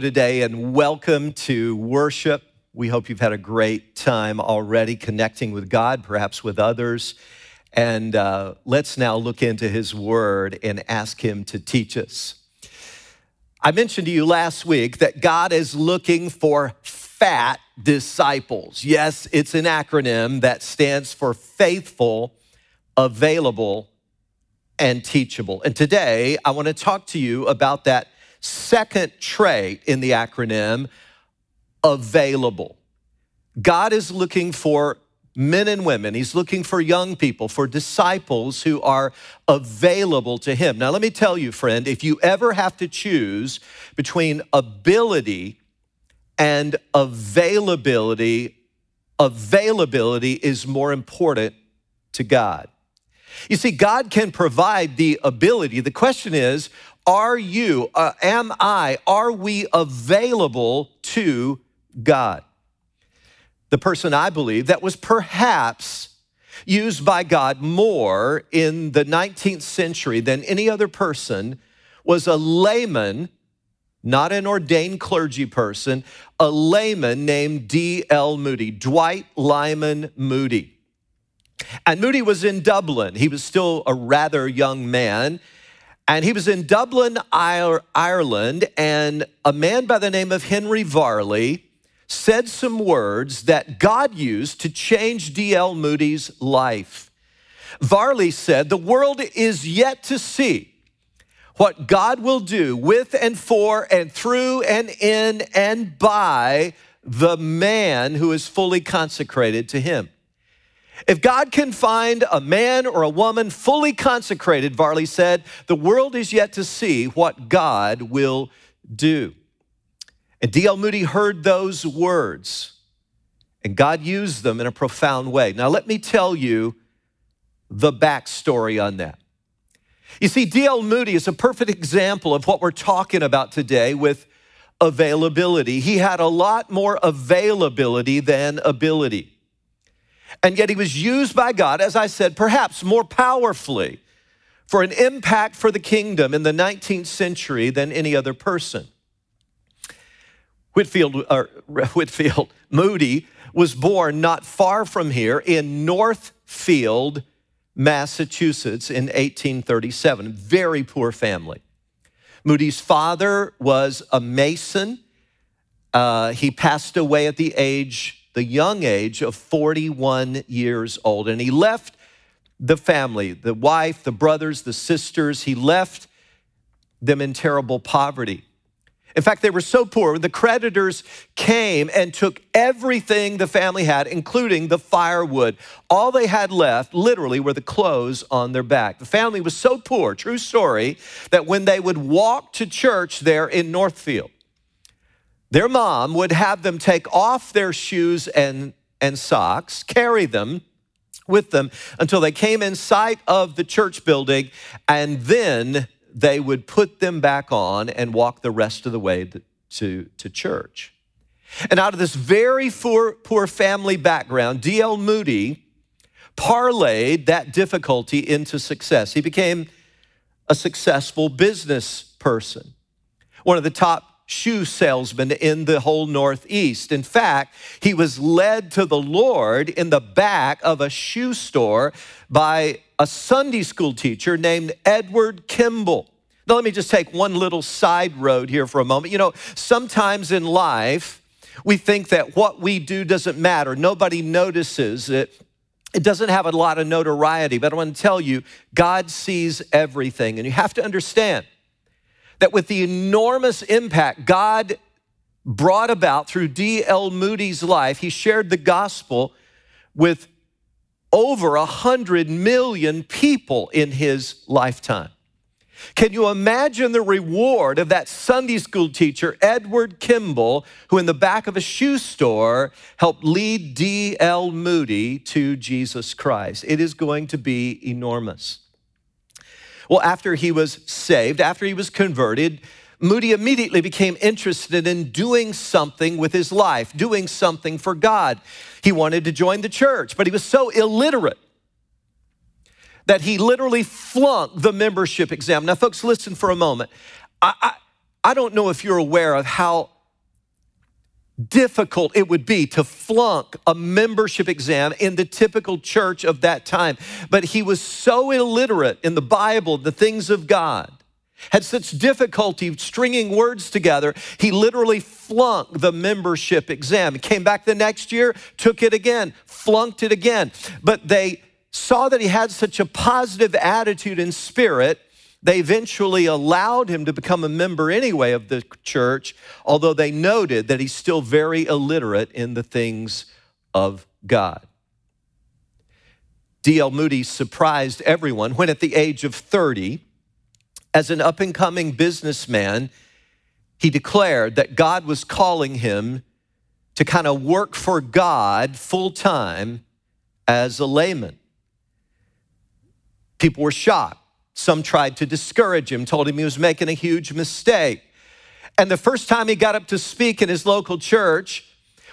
Today and welcome to worship. We hope you've had a great time already connecting with God, perhaps with others. And uh, let's now look into His Word and ask Him to teach us. I mentioned to you last week that God is looking for fat disciples. Yes, it's an acronym that stands for faithful, available, and teachable. And today I want to talk to you about that second trait in the acronym available. God is looking for men and women. He's looking for young people, for disciples who are available to Him. Now, let me tell you, friend, if you ever have to choose between ability and availability, availability is more important to God. You see, God can provide the ability. The question is, are you, uh, am I, are we available to God? The person I believe that was perhaps used by God more in the 19th century than any other person was a layman, not an ordained clergy person, a layman named D.L. Moody, Dwight Lyman Moody. And Moody was in Dublin. He was still a rather young man. And he was in Dublin, Ireland, and a man by the name of Henry Varley said some words that God used to change D.L. Moody's life. Varley said, The world is yet to see what God will do with and for and through and in and by the man who is fully consecrated to him. If God can find a man or a woman fully consecrated, Varley said, the world is yet to see what God will do. And D.L. Moody heard those words, and God used them in a profound way. Now, let me tell you the backstory on that. You see, D.L. Moody is a perfect example of what we're talking about today with availability. He had a lot more availability than ability. And yet he was used by God, as I said, perhaps more powerfully for an impact for the kingdom in the 19th century than any other person. Whitfield, or Whitefield Moody was born not far from here in Northfield, Massachusetts in 1837. Very poor family. Moody's father was a mason. Uh, he passed away at the age the young age of 41 years old. And he left the family, the wife, the brothers, the sisters, he left them in terrible poverty. In fact, they were so poor, the creditors came and took everything the family had, including the firewood. All they had left, literally, were the clothes on their back. The family was so poor, true story, that when they would walk to church there in Northfield, their mom would have them take off their shoes and, and socks, carry them with them until they came in sight of the church building, and then they would put them back on and walk the rest of the way to, to church. And out of this very poor, poor family background, D.L. Moody parlayed that difficulty into success. He became a successful business person. One of the top shoe salesman in the whole Northeast. In fact, he was led to the Lord in the back of a shoe store by a Sunday school teacher named Edward Kimball. Now, let me just take one little side road here for a moment. You know, sometimes in life, we think that what we do doesn't matter, nobody notices it. It doesn't have a lot of notoriety, but I want to tell you, God sees everything. And you have to understand that with the enormous impact God brought about through D.L. Moody's life, he shared the gospel with over a hundred million people in his lifetime. Can you imagine the reward of that Sunday school teacher, Edward Kimball, who in the back of a shoe store helped lead D.L. Moody to Jesus Christ? It is going to be enormous. Well, after he was saved, after he was converted, Moody immediately became interested in doing something with his life, doing something for God. He wanted to join the church, but he was so illiterate that he literally flunked the membership exam. Now, folks, listen for a moment. I, I, I don't know if you're aware of how difficult it would be to flunk a membership exam in the typical church of that time. But he was so illiterate in the Bible, the things of God, had such difficulty stringing words together, he literally flunked the membership exam. He came back the next year, took it again, flunked it again. But they saw that he had such a positive attitude and spirit they eventually allowed him to become a member anyway of the church, although they noted that he's still very illiterate in the things of God. D.L. Moody surprised everyone when, at the age of 30, as an up and coming businessman, he declared that God was calling him to kind of work for God full time as a layman. People were shocked. Some tried to discourage him, told him he was making a huge mistake. And the first time he got up to speak in his local church,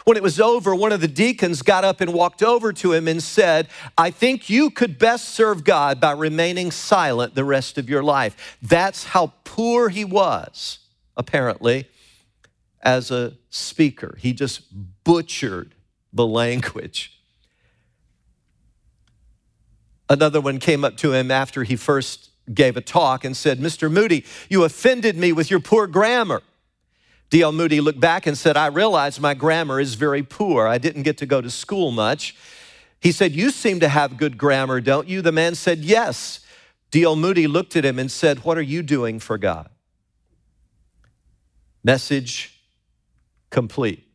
when it was over, one of the deacons got up and walked over to him and said, I think you could best serve God by remaining silent the rest of your life. That's how poor he was, apparently, as a speaker. He just butchered the language. Another one came up to him after he first gave a talk and said, Mr. Moody, you offended me with your poor grammar. D.L. Moody looked back and said, I realize my grammar is very poor. I didn't get to go to school much. He said, You seem to have good grammar, don't you? The man said, Yes. D.L. Moody looked at him and said, What are you doing for God? Message complete.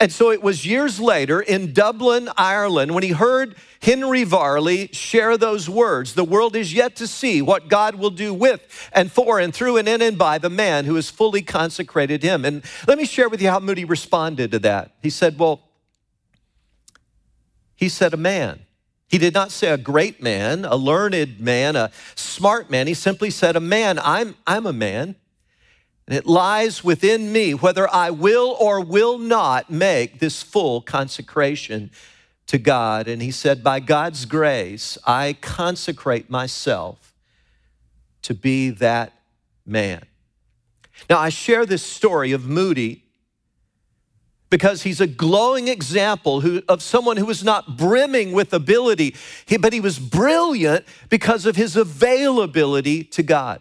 And so it was years later in Dublin, Ireland, when he heard Henry Varley share those words The world is yet to see what God will do with and for and through and in and by the man who has fully consecrated him. And let me share with you how Moody responded to that. He said, Well, he said, a man. He did not say a great man, a learned man, a smart man. He simply said, a man. I'm, I'm a man. And it lies within me whether I will or will not make this full consecration to God. And he said, By God's grace, I consecrate myself to be that man. Now, I share this story of Moody because he's a glowing example who, of someone who was not brimming with ability, but he was brilliant because of his availability to God.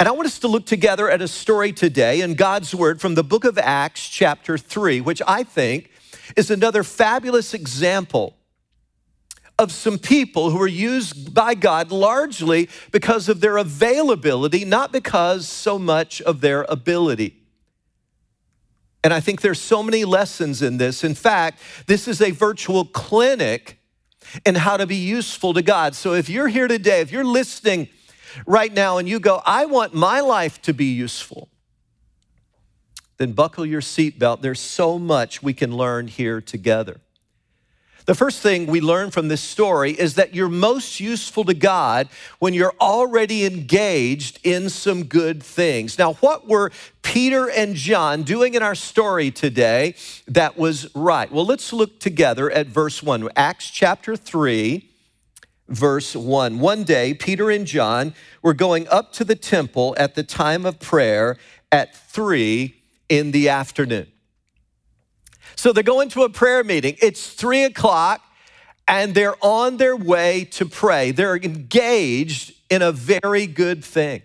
And I want us to look together at a story today in God's Word from the book of Acts, chapter 3, which I think is another fabulous example of some people who were used by God largely because of their availability, not because so much of their ability. And I think there's so many lessons in this. In fact, this is a virtual clinic in how to be useful to God. So if you're here today, if you're listening, right now and you go, I want my life to be useful, then buckle your seatbelt. There's so much we can learn here together. The first thing we learn from this story is that you're most useful to God when you're already engaged in some good things. Now, what were Peter and John doing in our story today that was right? Well, let's look together at verse 1, Acts chapter 3 verse 1. One day, Peter and John were going up to the temple at the time of prayer at 3 in the afternoon. So they're going to a prayer meeting. It's 3 o'clock, and they're on their way to pray. They're engaged in a very good thing.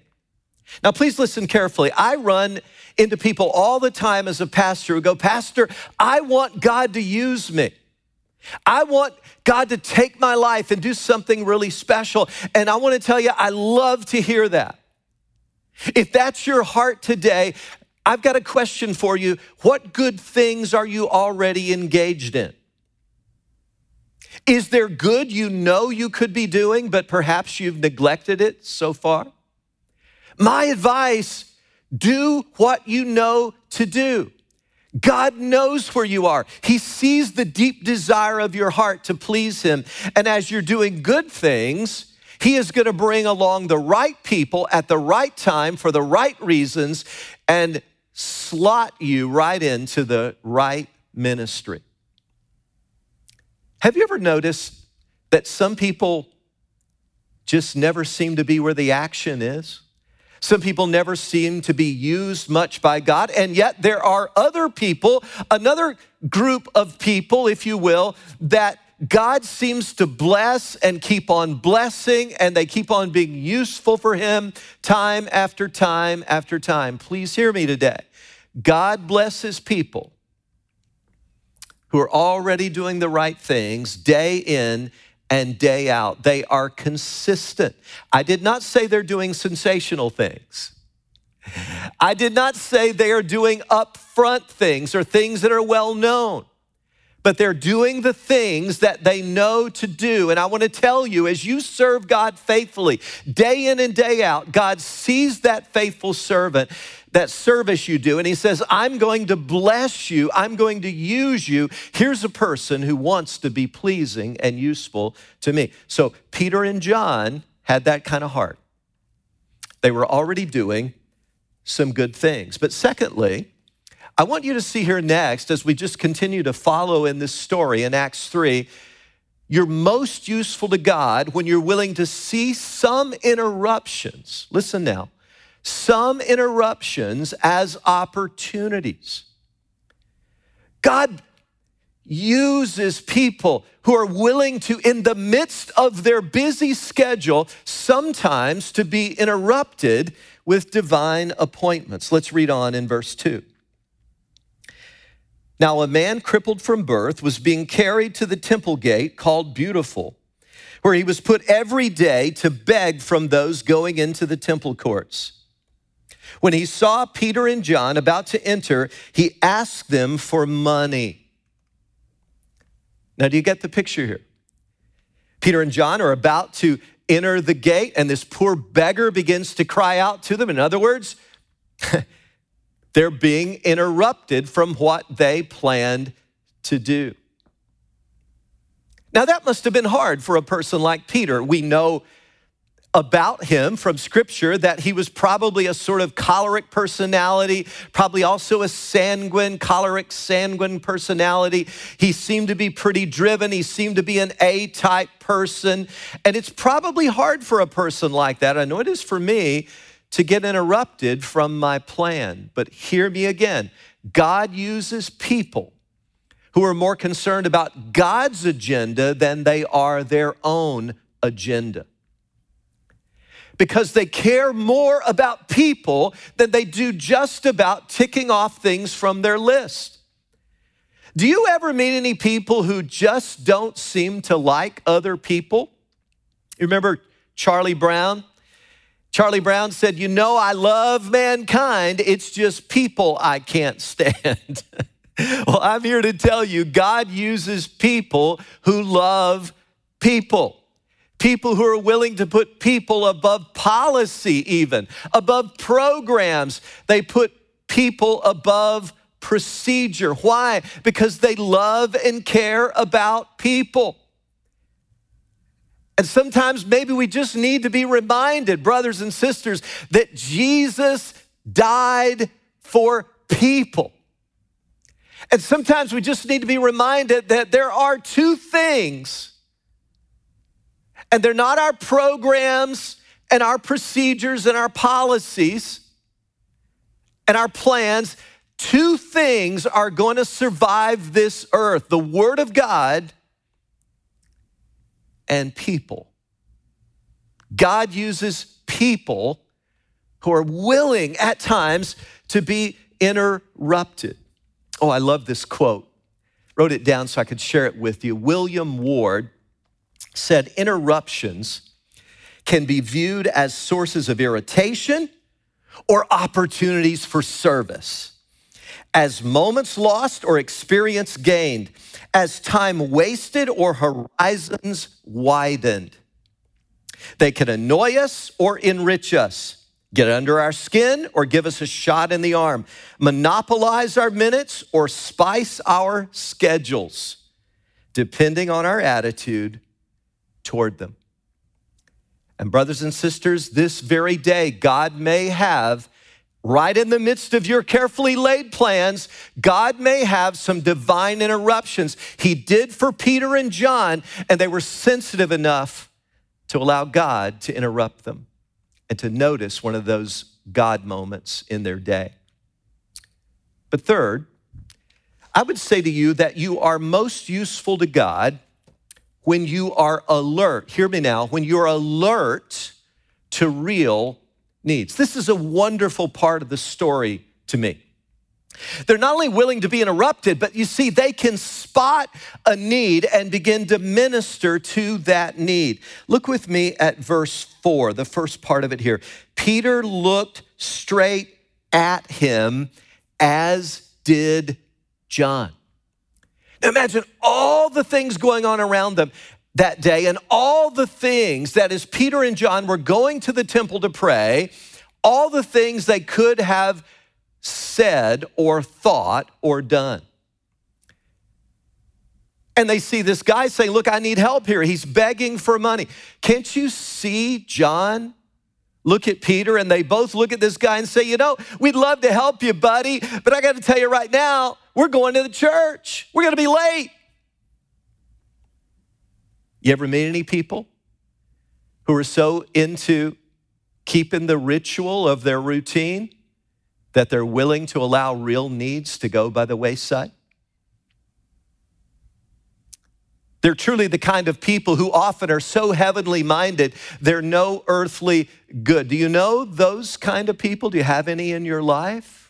Now, please listen carefully. I run into people all the time as a pastor who go, Pastor, I want God to use me. I want God to take my life and do something really special. And I want to tell you, I love to hear that. If that's your heart today, I've got a question for you. What good things are you already engaged in? Is there good you know you could be doing, but perhaps you've neglected it so far? My advice do what you know to do. God knows where you are. He sees the deep desire of your heart to please Him. And as you're doing good things, He is going to bring along the right people at the right time for the right reasons and slot you right into the right ministry. Have you ever noticed that some people just never seem to be where the action is? Some people never seem to be used much by God, and yet there are other people, another group of people, if you will, that God seems to bless and keep on blessing, and they keep on being useful for Him time after time after time. Please hear me today. God blesses people who are already doing the right things day in and day out. They are consistent. I did not say they're doing sensational things. I did not say they are doing upfront things or things that are well known but they're doing the things that they know to do. And I want to tell you, as you serve God faithfully, day in and day out, God sees that faithful servant, that service you do, and He says, I'm going to bless you, I'm going to use you. Here's a person who wants to be pleasing and useful to me. So Peter and John had that kind of heart. They were already doing some good things. But secondly, I want you to see here next, as we just continue to follow in this story in Acts 3, you're most useful to God when you're willing to see some interruptions. Listen now, some interruptions as opportunities. God uses people who are willing to, in the midst of their busy schedule, sometimes to be interrupted with divine appointments. Let's read on in verse 2. Now, a man crippled from birth was being carried to the temple gate called Beautiful, where he was put every day to beg from those going into the temple courts. When he saw Peter and John about to enter, he asked them for money. Now, do you get the picture here? Peter and John are about to enter the gate, and this poor beggar begins to cry out to them. In other words, They're being interrupted from what they planned to do. Now, that must have been hard for a person like Peter. We know about him from scripture that he was probably a sort of choleric personality, probably also a sanguine, choleric, sanguine personality. He seemed to be pretty driven. He seemed to be an A type person. And it's probably hard for a person like that. I know it is for me to get interrupted from my plan. But hear me again God uses people who are more concerned about God's agenda than they are their own agenda. Because they care more about people than they do just about ticking off things from their list. Do you ever meet any people who just don't seem to like other people? You remember Charlie Brown? Charlie Brown said, You know, I love mankind, it's just people I can't stand. well, I'm here to tell you God uses people who love people. People who are willing to put people above policy, even above programs. They put people above procedure. Why? Because they love and care about people. And sometimes maybe we just need to be reminded, brothers and sisters, that Jesus died for people. And sometimes we just need to be reminded that there are two things, and they're not our programs and our procedures and our policies and our plans. Two things are going to survive this earth the Word of God and people. God uses people who are willing at times to be interrupted. Oh, I love this quote. Wrote it down so I could share it with you. William Ward said interruptions can be viewed as sources of irritation or opportunities for service, as moments lost or experience gained as time wasted or horizons widened. They can annoy us or enrich us, get under our skin or give us a shot in the arm, monopolize our minutes or spice our schedules, depending on our attitude toward them. And, brothers and sisters, this very day, God may have right in the midst of your carefully laid plans, God may have some divine interruptions. He did for Peter and John, and they were sensitive enough to allow God to interrupt them. and to notice one of those God moments in their day. But third, I would say to you that you are most useful to God when you are alert. Hear me now, when you're alert to real needs. This is a wonderful part of the story to me. They're not only willing to be interrupted, but you see, they can spot a need and begin to minister to that need. Look with me at verse four, the first part of it here. Peter looked straight at him, as did John. Imagine all the things going on around them that day and all the things that as Peter and John were going to the temple to pray, all the things they could have said or thought or done. And they see this guy saying, Look, I need help here. He's begging for money. Can't you see John look at Peter and they both look at this guy and say, You know, we'd love to help you, buddy, but I got to tell you right now, we're going to the church. We're going to be late. You ever meet any people who are so into keeping the ritual of their routine that they're willing to allow real needs to go by the wayside? They're truly the kind of people who often are so heavenly minded, they're no earthly good. Do you know those kind of people? Do you have any in your life?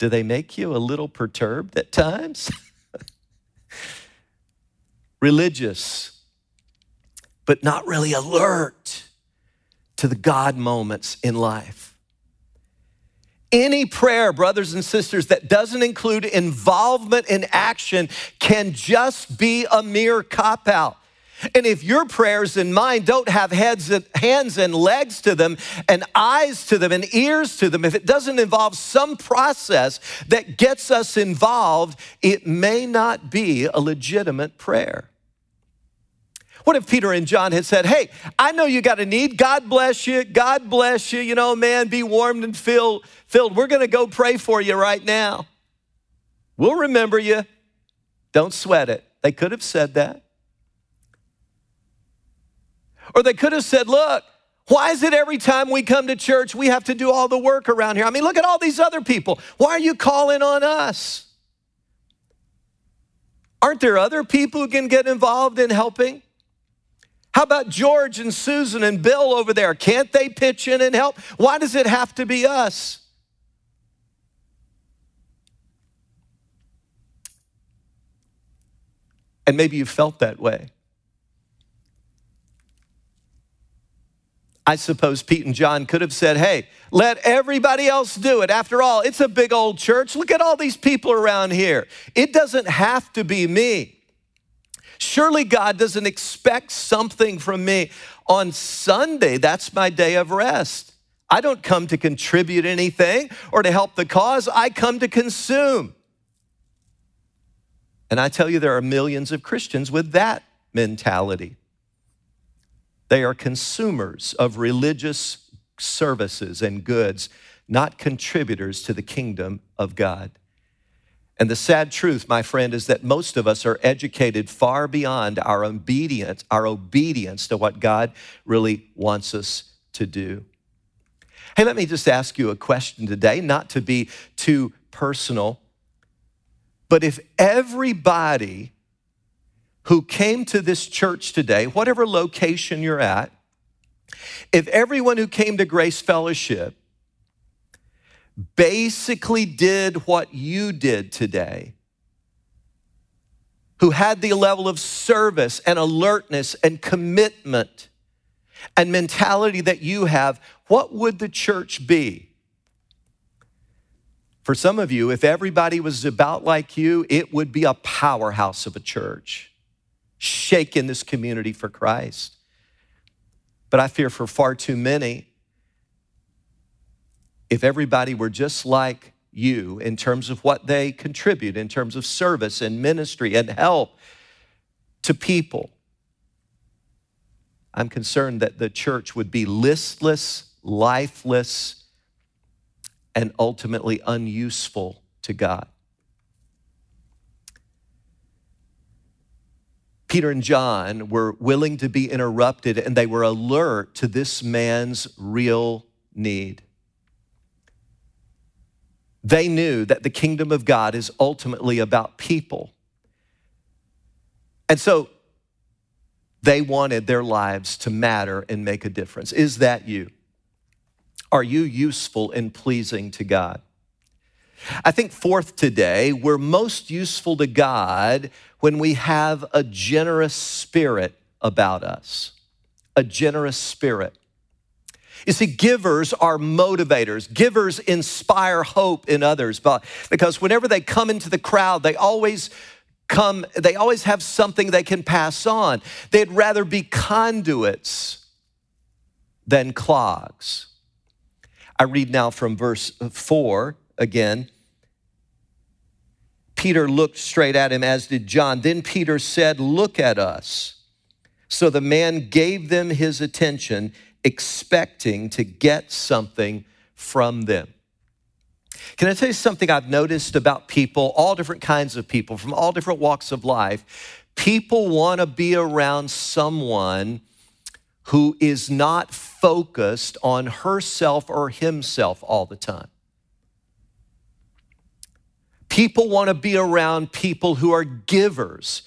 Do they make you a little perturbed at times? Religious, but not really alert to the God moments in life. Any prayer, brothers and sisters, that doesn't include involvement in action can just be a mere cop out. And if your prayers and mine don't have heads and, hands and legs to them, and eyes to them, and ears to them, if it doesn't involve some process that gets us involved, it may not be a legitimate prayer. What if Peter and John had said, Hey, I know you got a need. God bless you. God bless you. You know, man, be warmed and filled. filled. We're going to go pray for you right now. We'll remember you. Don't sweat it. They could have said that. Or they could have said, Look, why is it every time we come to church, we have to do all the work around here? I mean, look at all these other people. Why are you calling on us? Aren't there other people who can get involved in helping? How about George and Susan and Bill over there? Can't they pitch in and help? Why does it have to be us? And maybe you felt that way. I suppose Pete and John could have said, hey, let everybody else do it. After all, it's a big old church. Look at all these people around here. It doesn't have to be me. Surely God doesn't expect something from me. On Sunday, that's my day of rest. I don't come to contribute anything or to help the cause, I come to consume. And I tell you, there are millions of Christians with that mentality. They are consumers of religious services and goods, not contributors to the kingdom of God. And the sad truth, my friend, is that most of us are educated far beyond our obedience, our obedience to what God really wants us to do. Hey, let me just ask you a question today, not to be too personal, but if everybody who came to this church today, whatever location you're at, if everyone who came to Grace Fellowship basically did what you did today, who had the level of service and alertness and commitment and mentality that you have, what would the church be? For some of you, if everybody was about like you, it would be a powerhouse of a church shaking this community for Christ. But I fear for far too many, if everybody were just like you in terms of what they contribute, in terms of service and ministry and help to people, I'm concerned that the church would be listless, lifeless, and ultimately unuseful to God. Peter and John were willing to be interrupted and they were alert to this man's real need. They knew that the kingdom of God is ultimately about people. And so they wanted their lives to matter and make a difference. Is that you? Are you useful and pleasing to God? I think, fourth, today, we're most useful to God when we have a generous spirit about us. A generous spirit. You see, givers are motivators. Givers inspire hope in others but because whenever they come into the crowd, they always come, they always have something they can pass on. They'd rather be conduits than clogs. I read now from verse 4 again. Peter looked straight at him, as did John. Then Peter said, Look at us. So the man gave them his attention, expecting to get something from them. Can I tell you something I've noticed about people, all different kinds of people from all different walks of life? People want to be around someone who is not focused on herself or himself all the time. People want to be around people who are givers,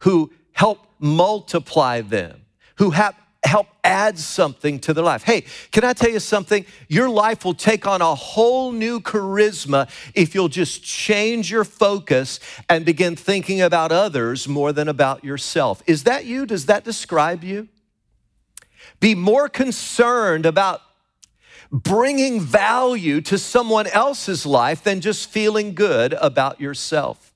who help multiply them, who have, help add something to their life. Hey, can I tell you something? Your life will take on a whole new charisma if you'll just change your focus and begin thinking about others more than about yourself. Is that you? Does that describe you? Be more concerned about bringing value to someone else's life than just feeling good about yourself.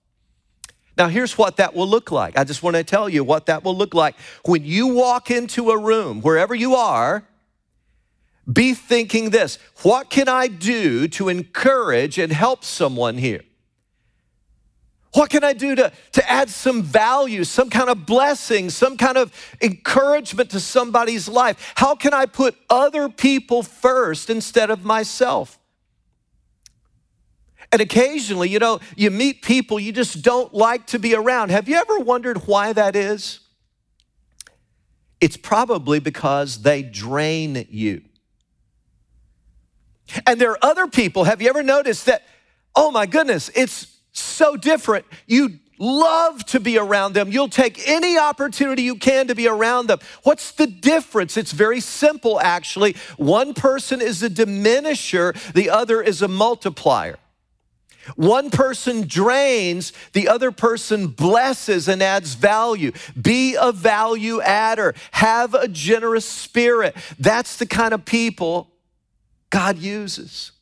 Now, here's what that will look like. I just want to tell you what that will look like. When you walk into a room, wherever you are, be thinking this what can I do to encourage and help someone here? What can I do to, to add some value, some kind of blessing, some kind of encouragement to somebody's life? How can I put other people first instead of myself? And occasionally, you know, you meet people you just don't like to be around. Have you ever wondered why that is? It's probably because they drain you. And there are other people, have you ever noticed that, oh my goodness, it's so different. You love to be around them. You'll take any opportunity you can to be around them. What's the difference? It's very simple, actually. One person is a diminisher, the other is a multiplier. One person drains, the other person blesses and adds value. Be a value adder, have a generous spirit. That's the kind of people God uses.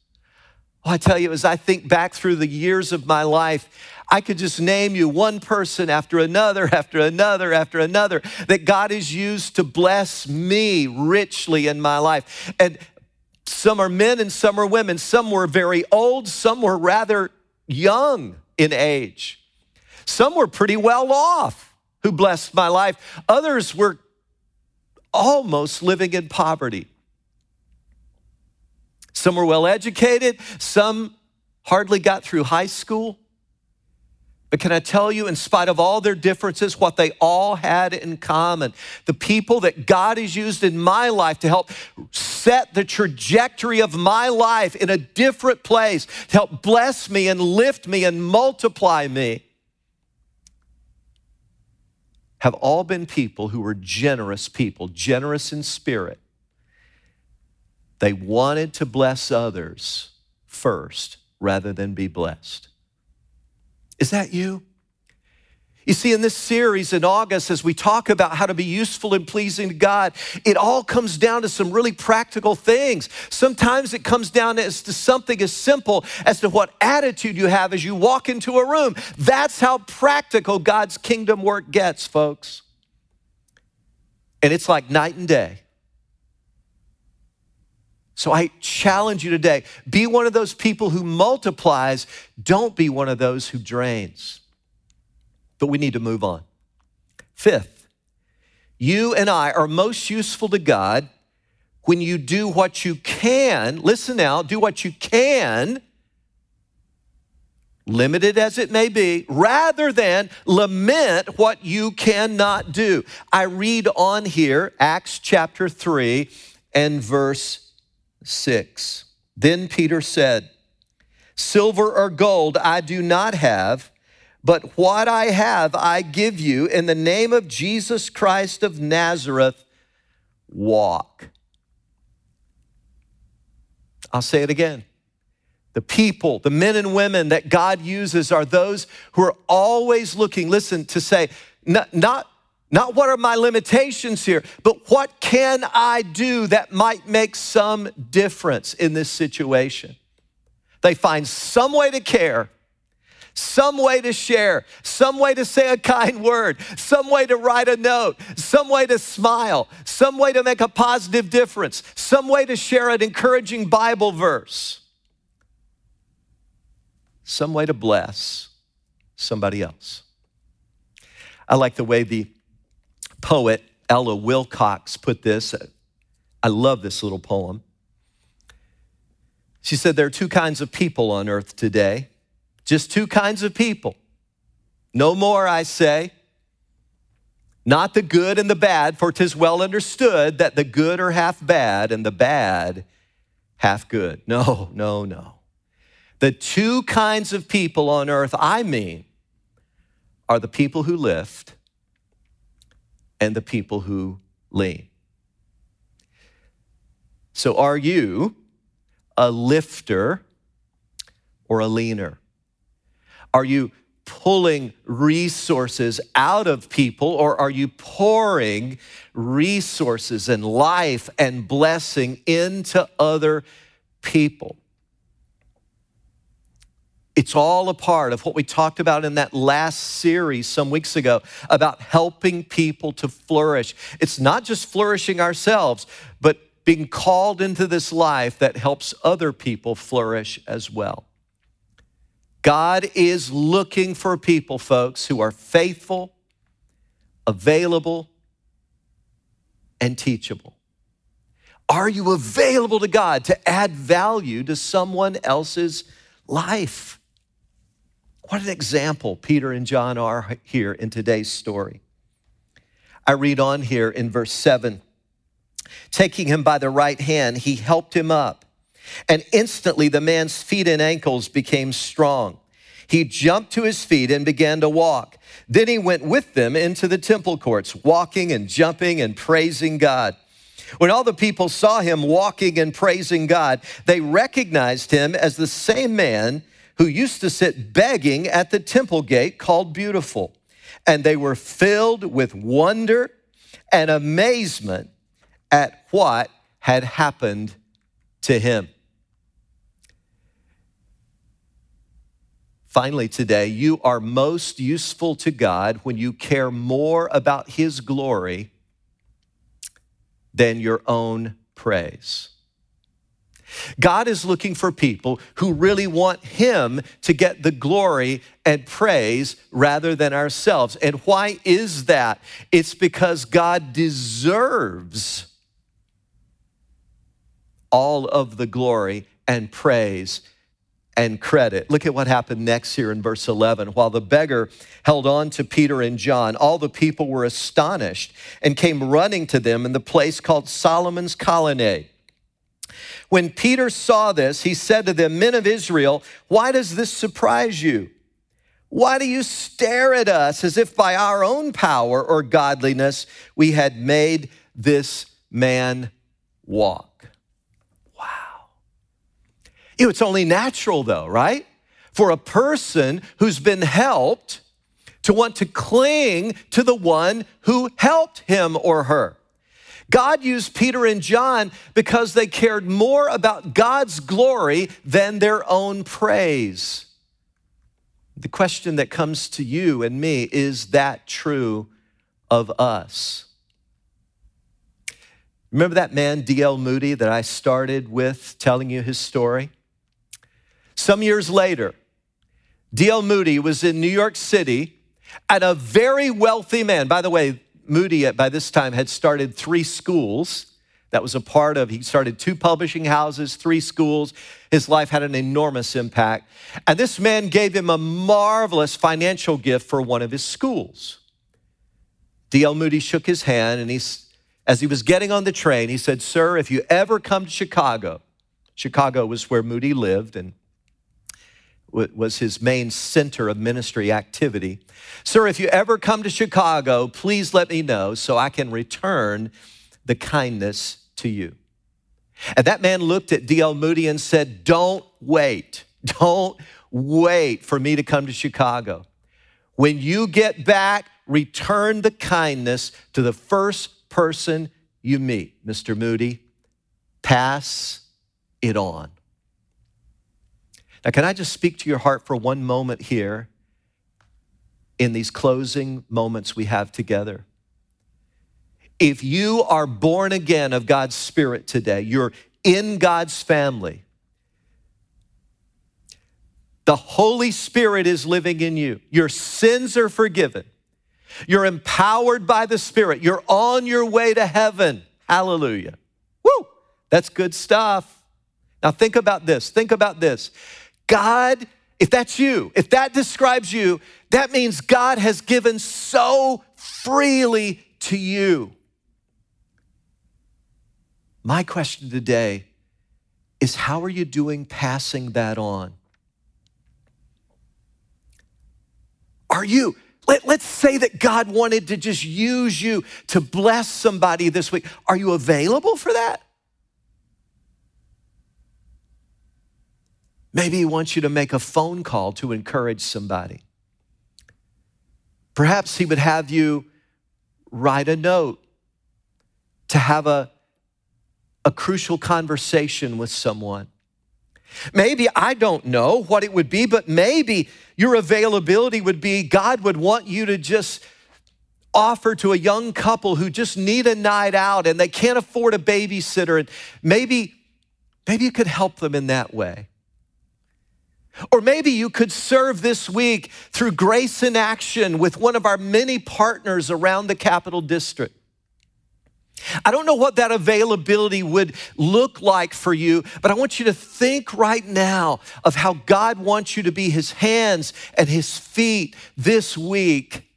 Oh, I tell you, as I think back through the years of my life, I could just name you one person after another, after another, after another that God has used to bless me richly in my life. And some are men and some are women. Some were very old, some were rather young in age. Some were pretty well off who blessed my life. Others were almost living in poverty. Some were well educated, some hardly got through high school. But can I tell you, in spite of all their differences, what they all had in common? The people that God has used in my life to help set the trajectory of my life in a different place, to help bless me and lift me and multiply me, have all been people who were generous people, generous in spirit, they wanted to bless others first rather than be blessed. Is that you? You see, in this series in August, as we talk about how to be useful and pleasing to God, it all comes down to some really practical things. Sometimes it comes down as to something as simple as to what attitude you have as you walk into a room. That's how practical God's kingdom work gets, folks. And it's like night and day. So I challenge you today be one of those people who multiplies, don't be one of those who drains. But we need to move on. Fifth, you and I are most useful to God when you do what you can. Listen now, do what you can limited as it may be, rather than lament what you cannot do. I read on here, Acts chapter 3 and verse 6. Then Peter said, Silver or gold I do not have, but what I have I give you in the name of Jesus Christ of Nazareth, walk. I'll say it again. The people, the men and women that God uses are those who are always looking, listen, to say, not, not, not what are my limitations here, but what can I do that might make some difference in this situation? They find some way to care, some way to share, some way to say a kind word, some way to write a note, some way to smile, some way to make a positive difference, some way to share an encouraging Bible verse some way to bless somebody else. I like the way the poet Ella Wilcox put this. I love this little poem. She said, There are two kinds of people on earth today, just two kinds of people. No more, I say. Not the good and the bad, for 'tis well understood that the good are half bad and the bad half good. No, no, no. The two kinds of people on earth I mean are the people who lift and the people who lean. So, are you a lifter or a leaner? Are you pulling resources out of people or are you pouring resources and life and blessing into other people? It's all a part of what we talked about in that last series some weeks ago about helping people to flourish. It's not just flourishing ourselves, but being called into this life that helps other people flourish as well. God is looking for people, folks, who are faithful, available, and teachable. Are you available to God to add value to someone else's life? What an example Peter and John are here in today's story. I read on here in verse 7 Taking him by the right hand, he helped him up, and instantly the man's feet and ankles became strong. He jumped to his feet and began to walk. Then he went with them into the temple courts, walking and jumping and praising God. When all the people saw him walking and praising God, they recognized him as the same man who used to sit begging at the temple gate called Beautiful. And they were filled with wonder and amazement at what had happened to him. Finally, today, you are most useful to God when you care more about His glory than your own praise. God is looking for people who really want Him to get the glory and praise rather than ourselves. And why is that? It's because God deserves all of the glory and praise and credit. Look at what happened next here in verse 11. While the beggar held on to Peter and John, all the people were astonished and came running to them in the place called Solomon's colonnade. When Peter saw this, he said to them, Men of Israel, why does this surprise you? Why do you stare at us as if by our own power or godliness we had made this man walk? Wow. It's only natural, though, right? For a person who's been helped to want to cling to the one who helped him or her. God used Peter and John because they cared more about God's glory than their own praise. The question that comes to you and me is that true of us? Remember that man, D.L. Moody, that I started with telling you his story? Some years later, D.L. Moody was in New York City and a very wealthy man. By the way, Moody, uh, by this time, had started three schools that was a part of, he started two publishing houses, three schools. His life had an enormous impact. And this man gave him a marvelous financial gift for one of his schools. D.L. Moody shook his hand and he, as he was getting on the train, he said, Sir, if you ever come to Chicago, Chicago was where Moody lived and was his main center of ministry activity. Sir, if you ever come to Chicago, please let me know so I can return the kindness to you. And that man looked at D.L. Moody and said, Don't wait. Don't wait for me to come to Chicago. When you get back, return the kindness to the first person you meet, Mr. Moody. Pass it on. Now, can I just speak to your heart for one moment here in these closing moments we have together? If you are born again of God's Spirit today, you're in God's family, the Holy Spirit is living in you. Your sins are forgiven. You're empowered by the Spirit. You're on your way to heaven. Hallelujah. Woo! That's good stuff. Now, think about this. Think about this. God, if that's you, if that describes you, that means God has given so freely to you. My question today is how are you doing passing that on? Are you, let, us say that God wanted to just use you to bless somebody this week. Are you available for that? Maybe He wants you to make a phone call to encourage somebody. Perhaps He would have you write a note to have a a crucial conversation with someone. Maybe I don't know what it would be, but maybe your availability would be God would want you to just offer to a young couple who just need a night out and they can't afford a babysitter and maybe maybe you could help them in that way. Or maybe you could serve this week through Grace in Action with one of our many partners around the Capital District. I don't know what that availability would look like for you, but I want you to think right now of how God wants you to be his hands and his feet this week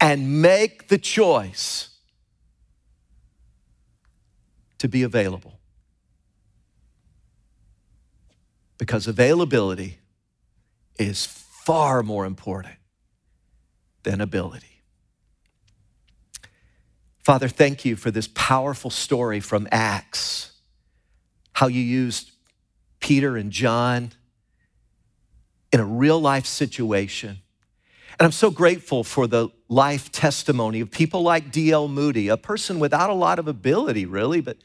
and make the choice to be available. Because availability is far more important than ability. Father, thank you for this powerful story from Acts, how you used Peter and John in a real life situation. And I'm so grateful for the life testimony of people like D.L. Moody, a person without a lot of ability, really, but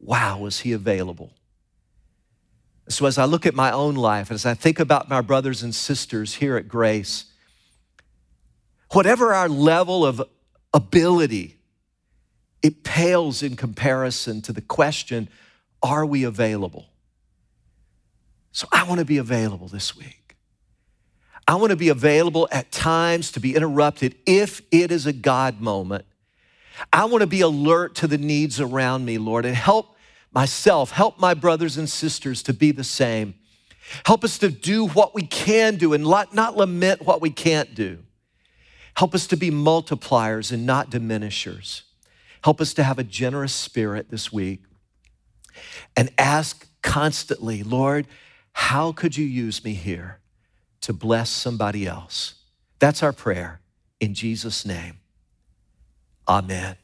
wow, was he available. So, as I look at my own life, as I think about my brothers and sisters here at Grace, whatever our level of ability, it pales in comparison to the question are we available? So I want to be available this week. I want to be available at times to be interrupted if it is a God moment. I want to be alert to the needs around me, Lord, and help myself, help my brothers and sisters to be the same. Help us to do what we can do and not lament what we can't do. Help us to be multipliers and not diminishers. Help us to have a generous spirit this week and ask constantly, Lord, how could you use me here to bless somebody else? That's our prayer in Jesus' name. Amen.